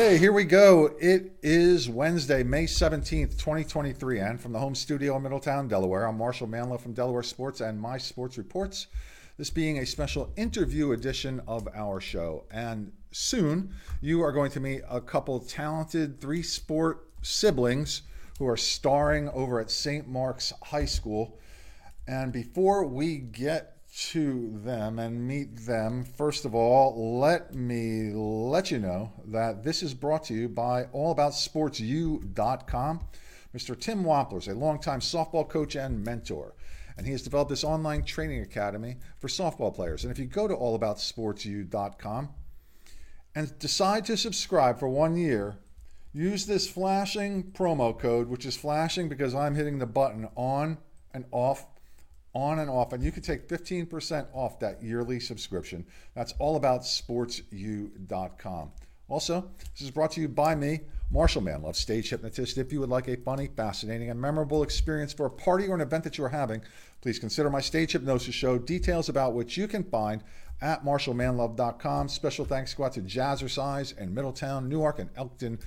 Okay, here we go. It is Wednesday, May 17th, 2023. And from the home studio in Middletown, Delaware, I'm Marshal Manlove from Delaware Sports and My Sports Reports. This being a special interview edition of our show. And soon you are going to meet a couple talented three sport siblings who are starring over at St. Mark's High School. And before we get to them and meet them, first of all, let me let you know that this is brought to you by allaboutsportsu.com. Mr. Tim Wampler is a longtime softball coach and mentor, and he has developed this online training academy for softball players. And if you go to allaboutsportsu.com and decide to subscribe for one year, use this flashing promo code, which is flashing because I'm hitting the button on and off on and off, and you can take 15% off that yearly subscription. That's all about sportsu.com. Also, this is brought to you by me, Marshal Manlove, stage hypnotist. If you would like a funny, fascinating, and memorable experience for a party or an event that you are having, please consider my stage hypnosis show, details about which you can find at marshalmanlove.com. Special thanks go out to Jazzercise in Middletown, Newark, and Elkton.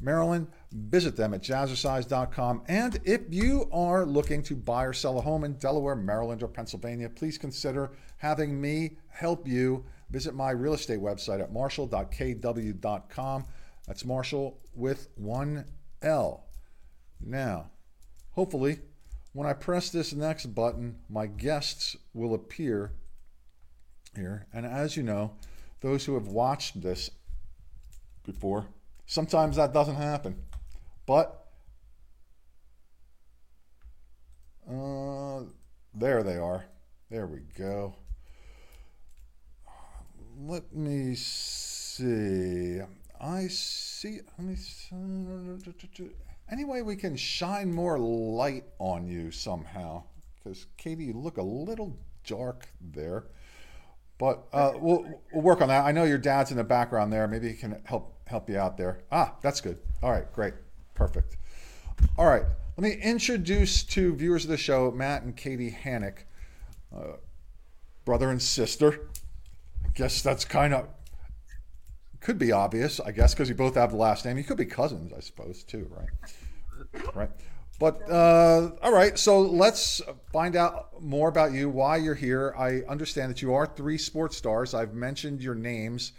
Maryland, visit them at jazzercise.com. And if you are looking to buy or sell a home in Delaware, Maryland, or Pennsylvania, please consider having me help you. Visit my real estate website at marshal.kw.com. That's Marshal with one L. Now, hopefully, when I press this next button, my guests will appear here. And as you know, those who have watched this before, Sometimes that doesn't happen. But uh, there they are. There we go. Let me see. I see. Let me see. Any way we can shine more light on you somehow? Because Katie, you look a little dark there. But uh, we'll, we'll work on that. I know your dad's in the background there. Maybe he can help help you out there. Ah, that's good. All right, great. Perfect. All right, let me introduce to viewers of the show Matt and Katie Hanich, uh, brother and sister. I guess that's kind of could be obvious, I guess, because you both have the last name. You could be cousins, I suppose, too, right? Right. But uh, all right, so let's find out more about you, why you're here. I understand that you are three sports stars. I've mentioned your names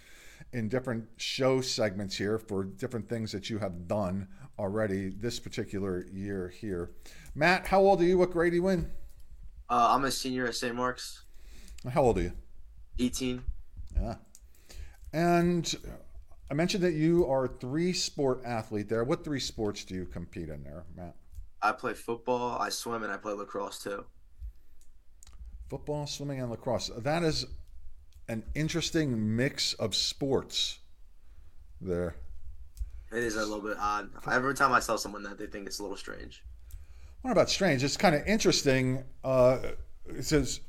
in different show segments here for different things that you have done already this particular year here. Matt, how old are you? What grade are you in? Uh, I'm a senior at St. Mark's. How old are you? 18. Yeah. And I mentioned that you are a three sport athlete there. What three sports do you compete in there, Matt? I play football, I swim, and I play lacrosse too. Football, swimming, and lacrosse. That is an interesting mix of sports there. It is a little bit odd. Every time I tell someone that, they think it's a little strange. What about strange? It's kind of interesting. Uh, it says,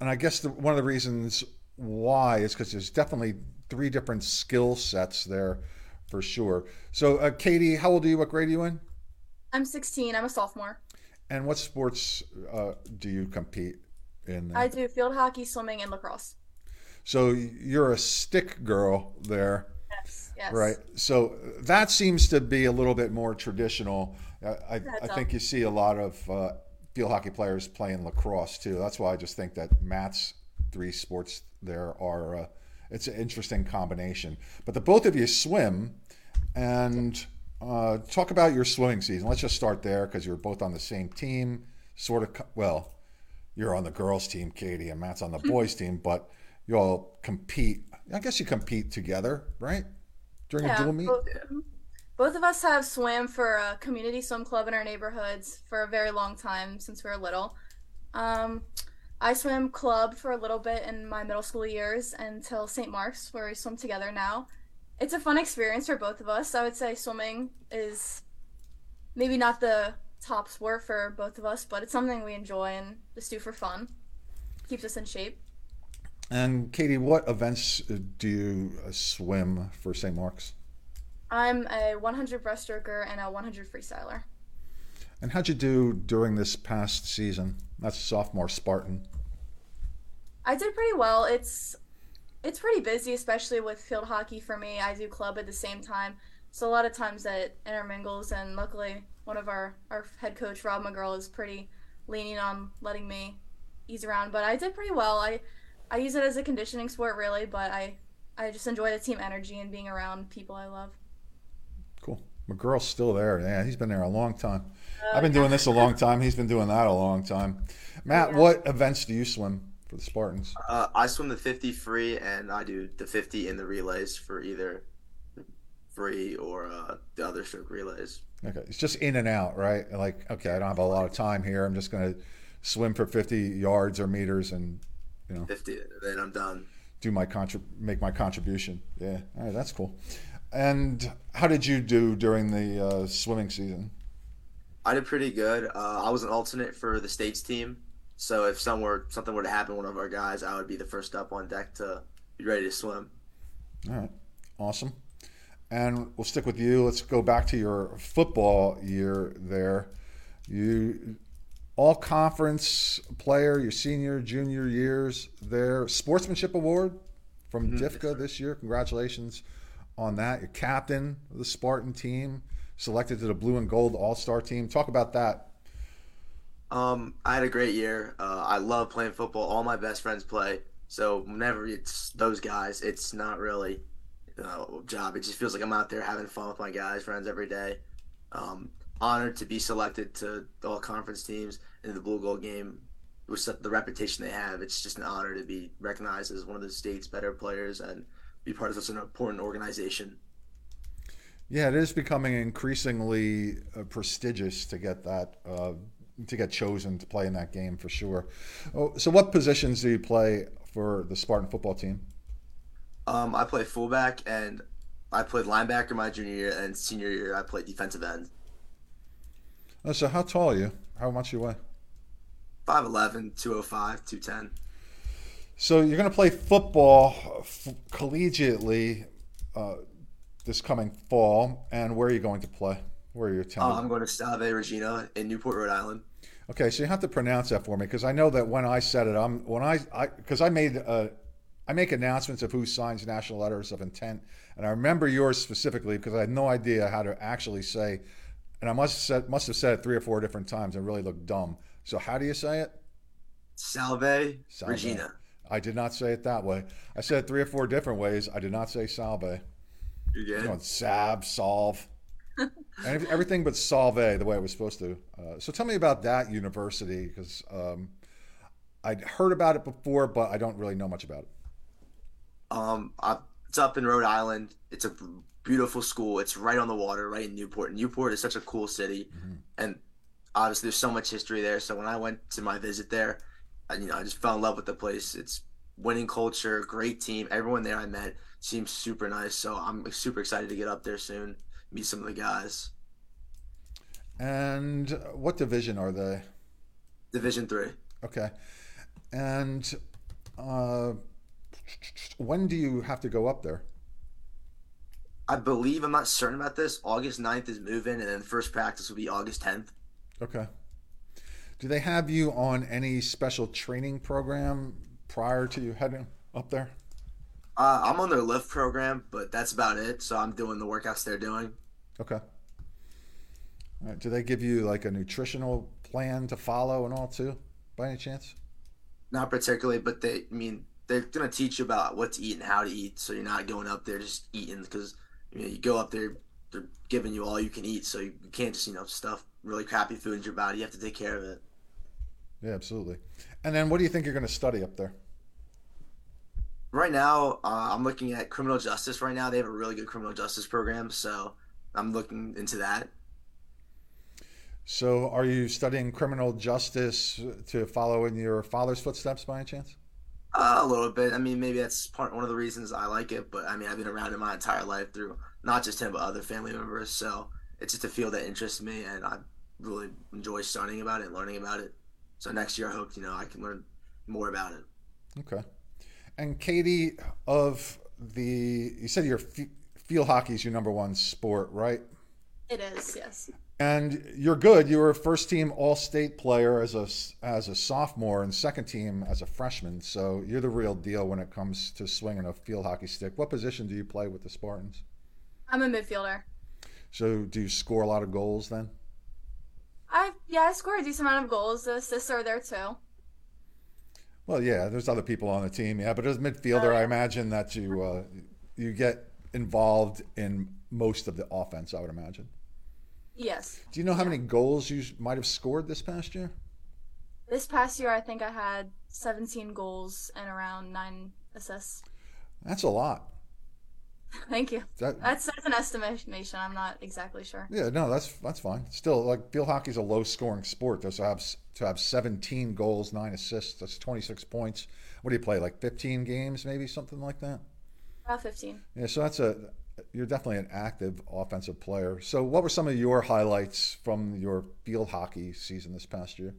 and I guess the, one of the reasons why is because there's definitely three different skill sets there for sure. So, uh, Katie, how old are you? What grade are you in? I'm 16. I'm a sophomore. And what sports uh, do you compete in? I do field hockey, swimming, and lacrosse. So you're a stick girl there. Yes. Yes. Right. So that seems to be a little bit more traditional. I, I, I think you see a lot of uh, field hockey players playing lacrosse too. That's why I just think that Matt's three sports there are. Uh, it's an interesting combination. But the both of you swim, and uh, talk about your swimming season. Let's just start there because you're both on the same team. Sort of. Well, you're on the girls' team, Katie, and Matt's on the boys' team, but you all compete. I guess you compete together, right? During yeah, a dual meet. Both, both of us have swam for a community swim club in our neighborhoods for a very long time since we were little. Um, I swam club for a little bit in my middle school years until St. Mark's, where we swim together now. It's a fun experience for both of us. I would say swimming is maybe not the top sport for both of us, but it's something we enjoy and just do for fun. Keeps us in shape. And Katie, what events uh, do you uh, swim for St. Mark's? I'm a 100 breaststroker and a 100 freestyler. And how'd you do during this past season? That's sophomore Spartan. I did pretty well. It's it's pretty busy, especially with field hockey for me. I do club at the same time, so a lot of times that intermingles. And luckily, one of our our head coach Rob McGurl is pretty lenient on letting me ease around. But I did pretty well. I I use it as a conditioning sport really, but I I just enjoy the team energy and being around people I love. Cool. McGurl's still there. Yeah, he's been there a long time. Uh, I've been doing this a long time. He's been doing that a long time. Matt, Yeah. what events do you swim for the Spartans? Uh, I swim the 50 free, and I do the 50 in the relays for either free or uh, the other stroke relays. Okay, it's just in and out, right? Like, okay, I don't have a lot of time here. I'm just going to swim for 50 yards or meters and 50, then I'm done. do my contrib- make my contribution. Yeah, all right, that's cool. And how did you do during the uh, swimming season? I did pretty good. Uh, I was an alternate for the states team, so if some were, something were to happen one of our guys, I would be the first up on deck to be ready to swim. All right, awesome. And we'll stick with you. Let's go back to your football year there. You all conference player, your senior, junior years there. Sportsmanship award from Mhm. DIFCA this year. Congratulations on that. You're captain of the Spartan team, selected to the blue and gold all star team. Talk about that. Um, I had a great year. Uh, I love playing football. All my best friends play. So whenever it's those guys, it's not really uh, a job. It just feels like I'm out there having fun with my guys, friends every day. Um, honored to be selected to the all conference teams in the blue gold game. With the reputation they have, it's just an honor to be recognized as one of the state's better players and be part of such an important organization. Yeah, it is becoming increasingly uh, prestigious to get that uh, to get chosen to play in that game for sure. Oh, so, what positions do you play for the Spartan football team? Um, I play fullback and I played linebacker my junior year, and senior year I played defensive end. Oh, so, how tall are you? How much you weigh? 5'11, 205, 210. So, you're going to play football f- collegiately uh, this coming fall, and where are you going to play? Where are you Uh, attending? I'm going to Salve Regina in Newport, Rhode Island. Okay, so you have to pronounce that for me because I know that when I said it, I'm when I I because I made uh, I make announcements of who signs national letters of intent, and I remember yours specifically because I had no idea how to actually say, and I must have said must have said it three or four different times and really looked dumb. So how do you say it? Salve, Salve. Regina. I did not say it that way. I said it three or four different ways. I did not say salve. You good. know, sab, solve, and everything but salve the way it was supposed to. Uh, so tell me about that university because um, I'd heard about it before, but I don't really know much about it. Um, I, it's up in Rhode Island. It's a beautiful school. It's right on the water, right in Newport. Newport is such a cool city, Mhm. and obviously there's so much history there. So when I went to my visit there, I, you know, I just fell in love with the place. It's winning culture, great team. Everyone there I met seems super nice. So I'm super excited to get up there soon, meet some of the guys. And what division are they? Division three. Okay. And uh, when do you have to go up there? I believe I'm not certain about this. August 9th is moving, and then first practice will be August 10th. Okay. Do they have you on any special training program prior to you heading up there? Uh, I'm on their lift program, but that's about it. So I'm doing the workouts they're doing. Okay. All right. Do they give you like a nutritional plan to follow and all too, by any chance? Not particularly, but they, I mean, they're gonna teach you about what to eat and how to eat, so you're not going up there just eating because you know you go up there, they're giving you all you can eat, so you can't just you know stuff really crappy food in your body. You have to take care of it. Yeah, absolutely. And then what do you think you're going to study up there? Right now, uh, I'm looking at criminal justice. Right now, they have a really good criminal justice program, so I'm looking into that. So, are you studying criminal justice to follow in your father's footsteps by any chance? Uh, a little bit. I mean, maybe that's part one of the reasons I like it. But I mean, I've been around it my entire life through not just him but other family members. So it's just a field that interests me, and I really enjoy studying about it and learning about it. So next year, I hope you know I can learn more about it. Okay. And Katie, of the, you said your f- field hockey is your number one sport, right? It is, yes. And you're good. You were a first team All State player as a as a sophomore, and second team as a freshman. So you're the real deal when it comes to swinging a field hockey stick. What position do you play with the Spartans? I'm a midfielder. So do you score a lot of goals then? I yeah, I score a decent amount of goals. The assists are there too. Well, yeah, there's other people on the team, yeah, but as a midfielder, Oh, I imagine that you uh, you get involved in most of the offense. I would imagine. Yes. Do you know how many goals you might have scored this past year? This past year, I think I had 17 goals and around nine assists. That's a lot. Thank you. That, That's that's an estimation. I'm not exactly sure. yeah, no, that's that's fine. Still, like field hockey's a low-scoring sport. Though, so have to have 17 goals, nine assists. That's 26 points. What do you play? Like 15 games, maybe something like that. About 15. Yeah, so that's a you're definitely an active offensive player. So, what were some of your highlights from your field hockey season this past year?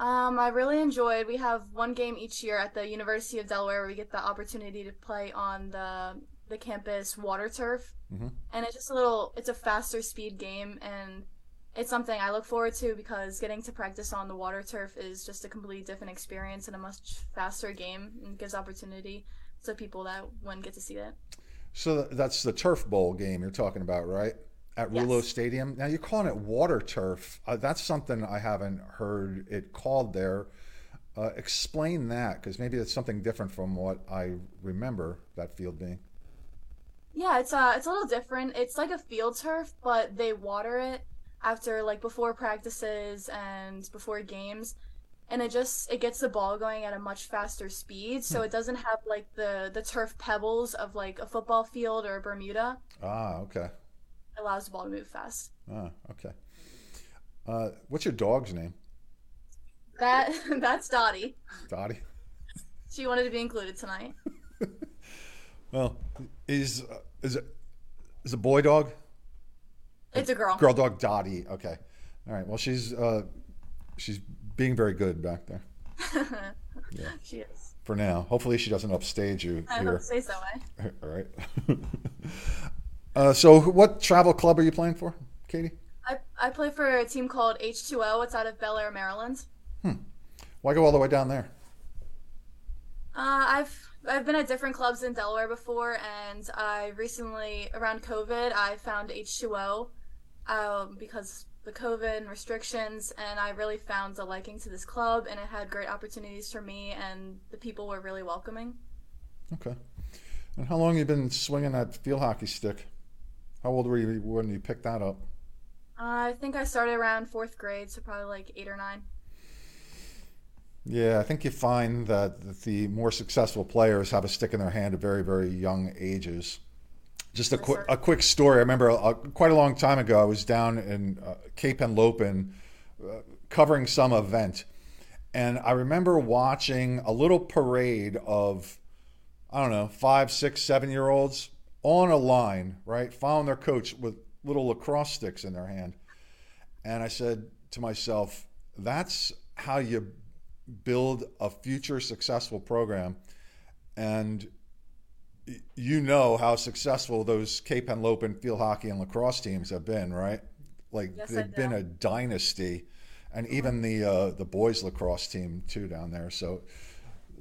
Um, I really enjoyed. We have one game each year at the University of Delaware where we get the opportunity to play on the the campus water turf, Mhm. and it's just a little. It's a faster speed game, and it's something I look forward to because getting to practice on the water turf is just a completely different experience and a much faster game, and gives opportunity to people that wouldn't get to see that. So that's the turf bowl game you're talking about, right? At Yes. Rullo Stadium. Now you're calling it water turf. Uh, that's something I haven't heard it called there. Uh, explain that, because maybe it's something different from what I remember that field being. Yeah, it's uh it's a little different. It's like a field turf, but they water it after like before practices and before games. And it just it gets the ball going at a much faster speed, so it doesn't have like the the turf pebbles of like a football field or Bermuda. Ah, okay. Allows the ball to move fast. Ah, okay. Uh, what's your dog's name? That that's Dottie. Dottie. She wanted to be included tonight. Well, is uh, is it is a boy dog? It's a girl. Girl dog Dottie. Okay. All right. Well, she's uh, she's being very good back there yeah. she is. for now. Hopefully, she doesn't upstage you I hope here. stays that way. All right. Uh, so, what travel club are you playing for, Katie? I, I play for a team called H2O. It's out of Bel Air, Maryland. Hmm. Why go all the way down there? Uh, I've I've been at different clubs in Delaware before, and I recently, around COVID, I found H2O um, because the COVID and restrictions, and I really found a liking to this club, and it had great opportunities for me, and the people were really welcoming. Okay. And how long have you been swinging that field hockey stick? How old were you when you picked that up? Uh, I think I started around fourth grade, so probably like eight or nine. Yeah, I think you find that the more successful players have a stick in their hand at very, very young ages. Just a quick, a quick story. I remember uh, quite a long time ago, I was down in uh, Cape Henlopen uh, covering some event, and I remember watching a little parade of, I don't know, five, six, seven year olds on a line, right, following their coach with little lacrosse sticks in their hand. And I said to myself, that's how you build a future successful program. And you know how successful those Cape Henlopen field hockey and lacrosse teams have been, right? Like Yes, they've been a dynasty, and even the uh, the boys lacrosse team too down there. So,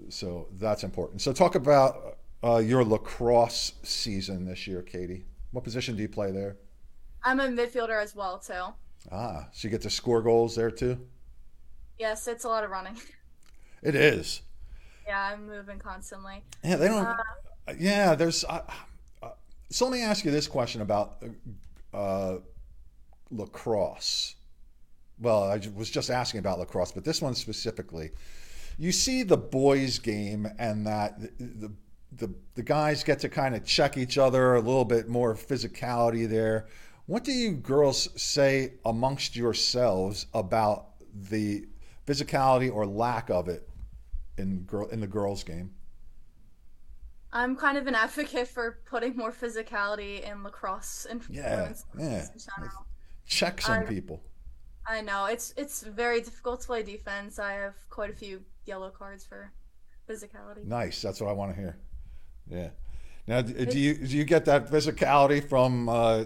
so that's important. So talk about uh, your lacrosse season this year, Katie. What position do you play there? I'm a midfielder as well too. Ah, so you get to score goals there too. Yes, it's a lot of running. It is. yeah, I'm moving constantly. Yeah, they don't. yeah, there's. Uh, uh, so let me ask you this question about uh, lacrosse. Well, I was just asking about lacrosse, but this one specifically. You see the boys' game, and that the the, the guys get to kind of check each other a little bit more physicality there. What do you girls say amongst yourselves about the physicality or lack of it in girl in the girls' game? I'm kind of an advocate for putting more physicality in lacrosse and Yeah, yeah. check some I- people. I know it's it's very difficult to play defense. I have quite a few yellow cards for physicality. Nice. That's what I want to hear. Yeah. Now, do you do you get that physicality from uh,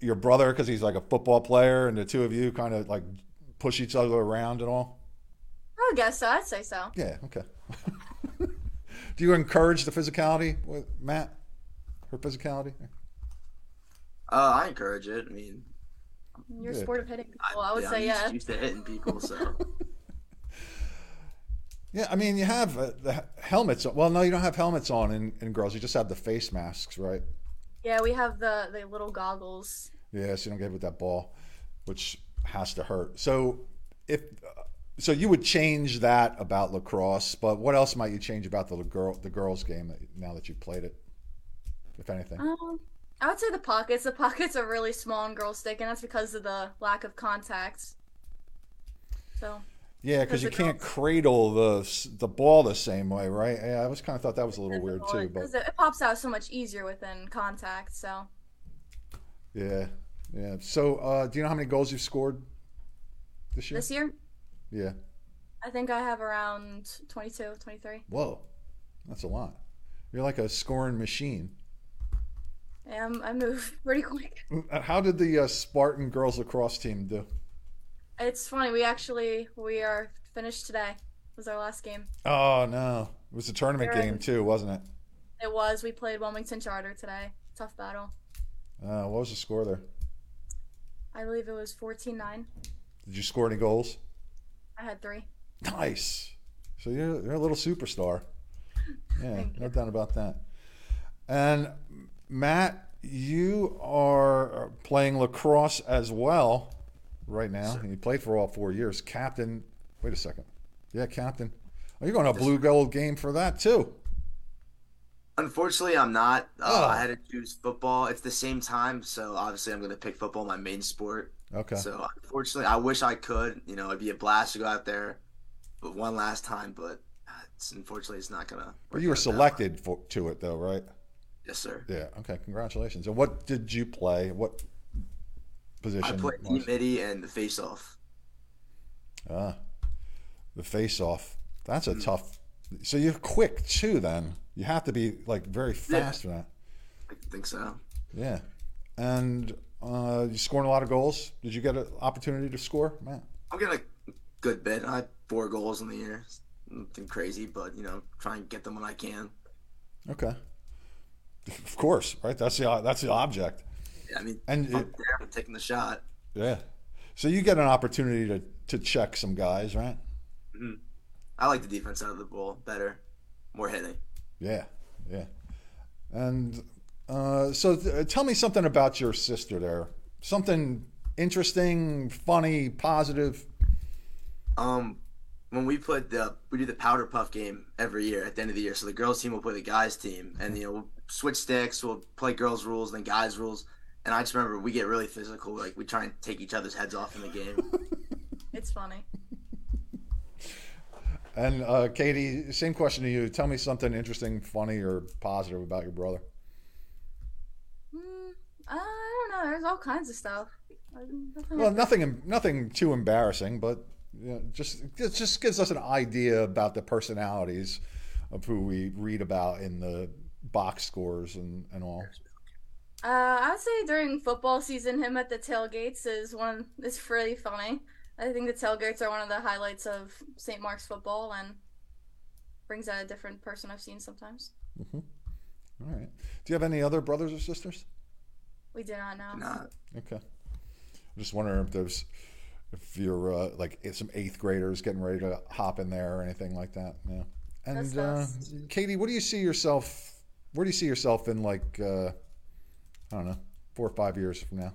your brother because he's like a football player, and the two of you kind of like push each other around and all? I guess so. I'd say so. Yeah. Okay. Do you encourage the physicality with Matt? Her physicality? Uh, I encourage it. I mean, Your Good. sport of hitting people, I, would yeah, say I'm yeah. used, used to hitting people, so Yeah, I mean, you have uh, the helmets. Well, no, you don't have helmets on in, in girls. You just have the face masks, right? Yeah, we have the the little goggles. Yeah, so you don't get hit with that ball, which has to hurt. So if so, you would change that about lacrosse. But what else might you change about the girl the girls game now that you've played it, if anything? Um, I would say the pockets. The pockets are really small in girls stick, and that's because of the lack of contact. So Yeah, because you can't cradle the the ball the same way, right? Yeah, I was kind of thought that was a little weird too. But it, pops out so much easier within contact. So yeah, yeah. So, uh, do you know how many goals you've scored this year? this year, Yeah. I think I have around 22, 23. Whoa, that's a lot. You're like a scoring machine. Yeah, I'm, I move pretty quick. How did the uh, Spartan girls lacrosse team do? It's funny. We actually we are finished today. Was our last game. Oh no, it was a tournament They're game in- too, wasn't it? It was. We played Wilmington Charter today. Tough battle. Uh, what was the score there? I believe it was 14-9. Did you score any goals? I had three. Nice. So you're, you're a little superstar. Yeah, no doubt about that. And Matt, you are playing lacrosse as well right now. he played for all four years. Captain. Wait a second. Yeah, captain. Oh, you're going to a blue gold game for that too. unfortunately, I'm not. Uh, Oh. I had to choose football. It's the same time, so obviously, I'm going to pick football, my main sport. Okay. So unfortunately, I wish I could. You know, it'd be a blast to go out there, but one last time. But uh, it's, unfortunately, it's not gonna. But you were out that way. selected for, to it though, right? Yes, sir. Yeah. Okay. Congratulations. And what did you play? What position? I was- team midi and the face off. Ah, the face-off. That's a tough. So you're quick too. Then you have to be like very fast for that. I think so. Yeah. And uh, you scoring a lot of goals. Did you get an opportunity to score, Matt? I'm getting a good bit. I had four goals in the year. Nothing crazy, but you know, try and get them when I can. Okay. Of course, right? That's the that's the object. I mean, And it- there, taking the shot. Yeah. So you get an opportunity to to check some guys, right? I like the defense side of the ball better, more hitting. Yeah. Yeah. And uh, so th- tell me something about your sister there. Something interesting, funny, positive. Um, when we played the we do the powder puff game every year at the end of the year. So the girls team will play the guys team, and you know we'll switch sticks. We'll play girls rules, then guys rules. And I just remember we get really physical. Like we try and take each other's heads off in the game. It's funny. And uh, Katie, same question to you. Tell me something interesting, funny, or positive about your brother. Hmm, I don't know. There's all kinds of stuff. I- nothing- Well, nothing, nothing too embarrassing, but you know, just it just gives us an idea about the personalities of who we read about in the box scores and, and all. Uh, I would say during football season, him at the tailgates is one is pretty funny. I think the tailgates are one of the highlights of St. Mark's football and brings out a different person I've seen sometimes. All right. Do you have any other brothers or sisters? We do not know. Nah, Okay. I'm just wondering if there's if you're uh, like some eighth graders getting ready to hop in there or anything like that. Yeah. And uh. Katie, what do you see yourself? Where do you see yourself in like uh, I don't know, four or five years from now?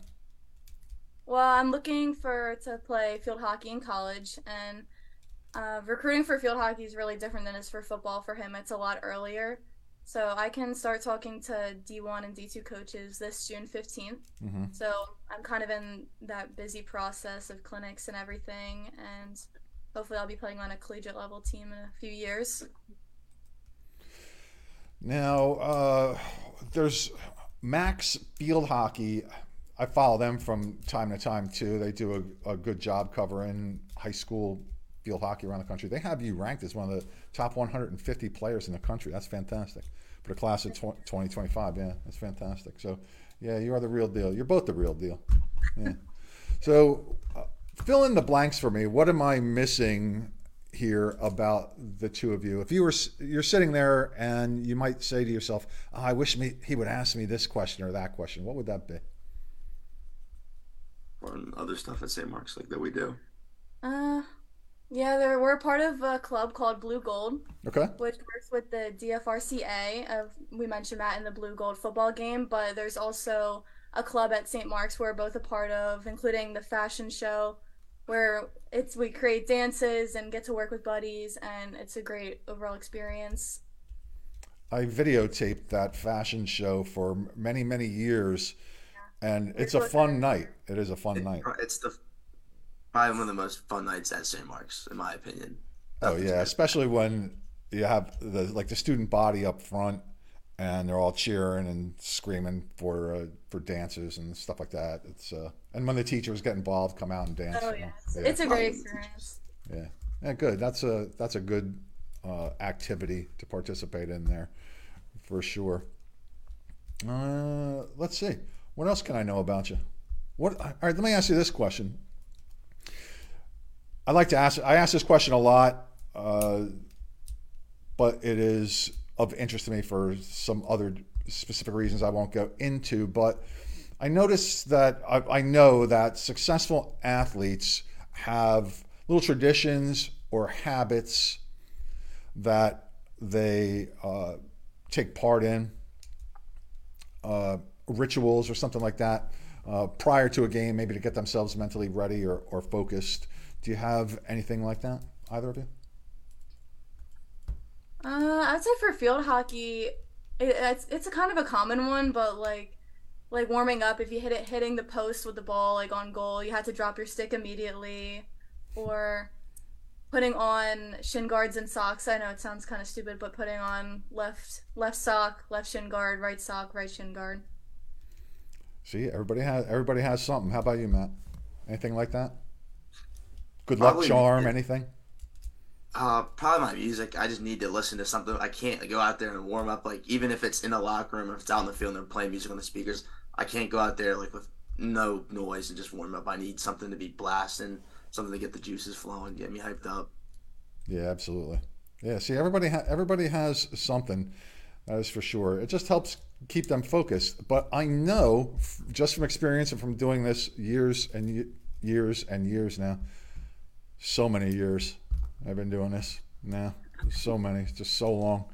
Well, I'm looking for to play field hockey in college, and uh, recruiting for field hockey is really different than it is for football. For him, it's a lot earlier, so I can start talking to D1 and D2 coaches this June 15th. hmm So I'm kind of in that busy process of clinics and everything, and hopefully I'll be playing on a collegiate level team in a few years. Now, uh, there's Max Field Hockey. I follow them from time to time too. They do a, a good job covering high school field hockey around the country. They have you ranked as one of the top 150 players in the country. That's fantastic for the class of 20, 2025. Yeah, that's fantastic. So Yeah, you are the real deal. You're both the real deal. Yeah. So, uh, fill in the blanks for me. What am I missing here about the two of you? If you were you're sitting there and you might say to yourself, oh, "I wish me he would ask me this question or that question." What would that be? Or other stuff at St. Mark's like that we do. Uh, yeah, there, we're part of a club called Blue Gold, Okay. which works with the DFRCA. Of we mentioned that in the Blue Gold football game, but there's also a club at St. Mark's we're both a part of, including the fashion show, where it's we create dances and get to work with buddies, and it's a great overall experience. I videotaped that fashion show for many, many years, and it's a fun night. It is a fun night. It's the probably one of the most fun nights at St. Mark's, in my opinion. Oh yeah, especially when you have the like the student body up front, and they're all cheering and screaming for uh, for dances and stuff like that. It's uh, and when the teachers get involved, come out and dance. Oh you yeah, know. it's, yeah. it's a great experience. yeah, yeah, good. That's a that's a good uh, activity to participate in there, for sure. Uh, let's see. What else can I know about you? What? All right, let me ask you this question. I like to ask. I ask this question a lot, uh, but it is of interest to me for some other specific reasons I won't go into. But I noticed that I, I know that successful athletes have little traditions or habits that they uh, take part in, uh, rituals or something like that, uh, prior to a game, maybe to get themselves mentally ready or, or focused. Do you have anything like that, either of you? Uh, I'd say for field hockey, it, it's it's a kind of a common one, but like like warming up, if you hit it hitting the post with the ball like on goal, you have to drop your stick immediately, or putting on shin guards and socks. I know it sounds kind of stupid, but putting on left left sock, left shin guard, right sock, right shin guard. See, everybody has everybody has something. How about you, Matt? Anything like that? Good luck Probably- charm, anything? Uh, probably my music. I just need to listen to something. I can't go out there and warm up. Like even if it's in the locker room, if it's out in the field and they're playing music on the speakers, I can't go out there like with no noise and just warm up. I need something to be blasting, something to get the juices flowing, get me hyped up. Yeah, absolutely. Yeah, see, everybody ha- everybody has something. That is for sure. It just helps keep them focused. But I know, f- just from experience and from doing this years and ye- years and years now, so many years I've been doing this now, so many, just so long,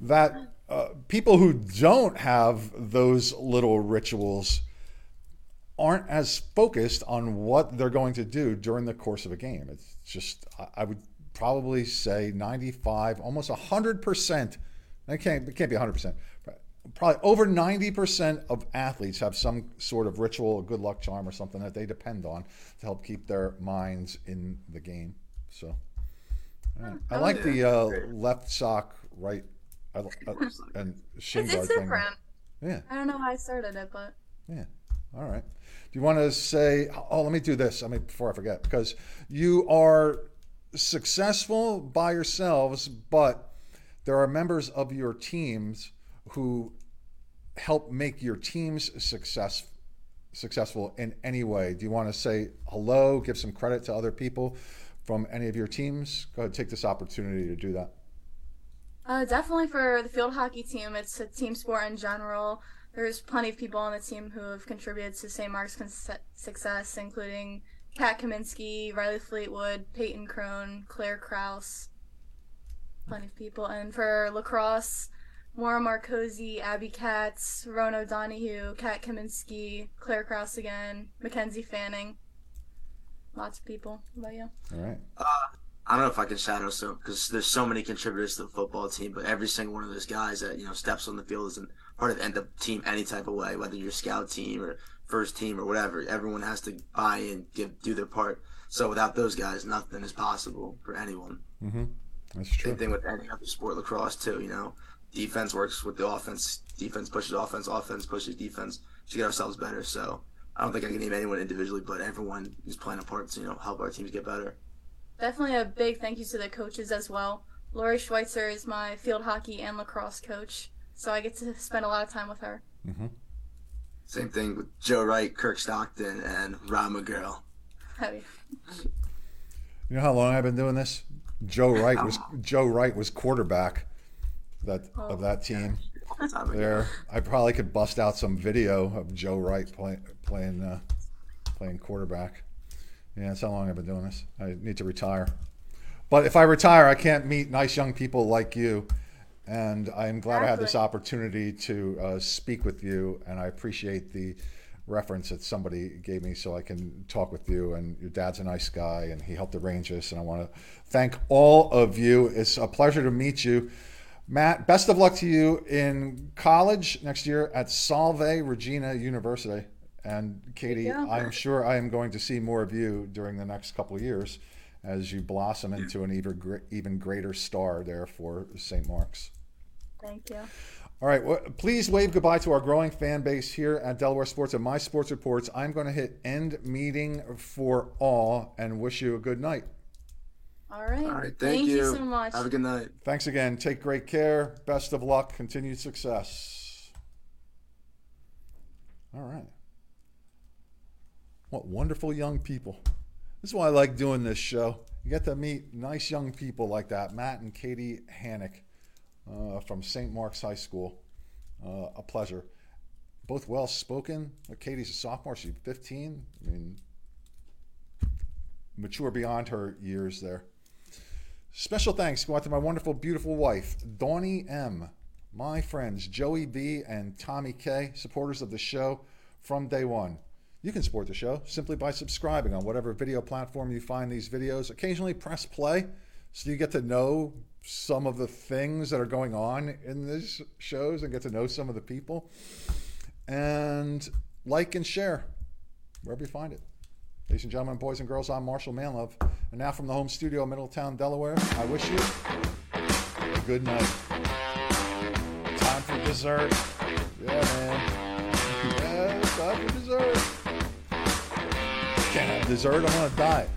that uh, people who don't have those little rituals aren't as focused on what they're going to do during the course of a game. It's just, I- would probably say 95, almost 100%. It can't, it can't be 100%. but Probably over 90% of athletes have some sort of ritual, a good luck charm, or something that they depend on to help keep their minds in the game. So, right. I like the uh, left sock, right, I, li- uh, and shin It's, guard it's thing. different. Yeah. I don't know how I started it, but Yeah. All right. Do you want to say? Oh, let me do this. I mean, before I forget, because you are successful by yourselves, but there are members of your teams who help make your teams success successful in any way. Do you want to say hello? Give some credit to other people from any of your teams. Go ahead, take this opportunity to do that. Uh, definitely for the field hockey team, it's a team sport in general. There's plenty of people on the team who have contributed to St. Mark's success, including Kat Kaminsky, Riley Fleetwood, Peyton Crone, Claire Kraus. Plenty of people. And for lacrosse, Maura Marcosi, Abby Katz, Rona Donahue, Kat Kaminsky, Claire Kraus again, Mackenzie Fanning. Lots of people. What about you? All right. I don't know if I can shadow so because there's so many contributors to the football team, but every single one of those guys that you know steps on the field is a part of the end up team any type of way, whether you're scout team or first team or whatever. Everyone has to buy in, give do their part. So without those guys, nothing is possible for anyone. Mm-hmm. That's true. Same thing with any other sport, lacrosse too. You know, defense works with the offense. Defense pushes offense. Offense pushes defense to get ourselves better. So I don't think I can name anyone individually, but everyone is playing a part to you know help our teams get better. Definitely a big thank you to the coaches as well. Lori Schweitzer is my field hockey and lacrosse coach, so I get to spend a lot of time with her. Mm-hmm. Same thing with Joe Wright, Kirk Stockton, and Ron McGurl. Oh, yeah. You know how long I've been doing this? Joe Wright was Joe Wright was quarterback that of that team. Long time ago. There, I probably could bust out some video of Joe Wright play, playing uh, playing quarterback. Yeah, that's how long I've been doing this. I need to retire. But if I retire, I can't meet nice young people like you. And I'm glad I had this opportunity to uh, speak with you. And I appreciate the reference that somebody gave me so I can talk with you. And your dad's a nice guy and he helped arrange this. And I want to thank all of you. It's a pleasure to meet you. Matt, best of luck to you in college next year at Salve Regina University. And Katie, go. I'm sure I am going to see more of you during the next couple of years as you blossom into an even, even greater star there for St. Mark's. Thank you. All right, well, please wave goodbye to our growing fan base here at Delaware Sports and My Sports Reports. I'm going to hit end meeting for all and wish you a good night. All right. All right, thank, you. so much. Have a good night. Thanks again. Take great care. Best of luck. Continued success. All right. What wonderful young people. This is why I like doing this show. You get to meet nice young people like that. Matt and Katie Hanich uh, from St. Mark's High School. Uh, a pleasure. Both well spoken. Katie's a sophomore. She's 15. I mean, mature beyond her years there. Special thanks go out to my wonderful, beautiful wife, Dawnie M., my friends Joey B. and Tommy K., supporters of the show from day one. You can support the show simply by subscribing on whatever video platform you find these videos. Occasionally press play so you get to know some of the things that are going on in these shows and get to know some of the people. And like and share wherever you find it. Ladies and gentlemen, boys and girls, I'm Marshal Manlove. And now from the home studio, Middletown, Delaware, I wish you a good night. Time for dessert. Yeah, man. Yeah, time for dessert. Can't have dessert, I'm on a diet.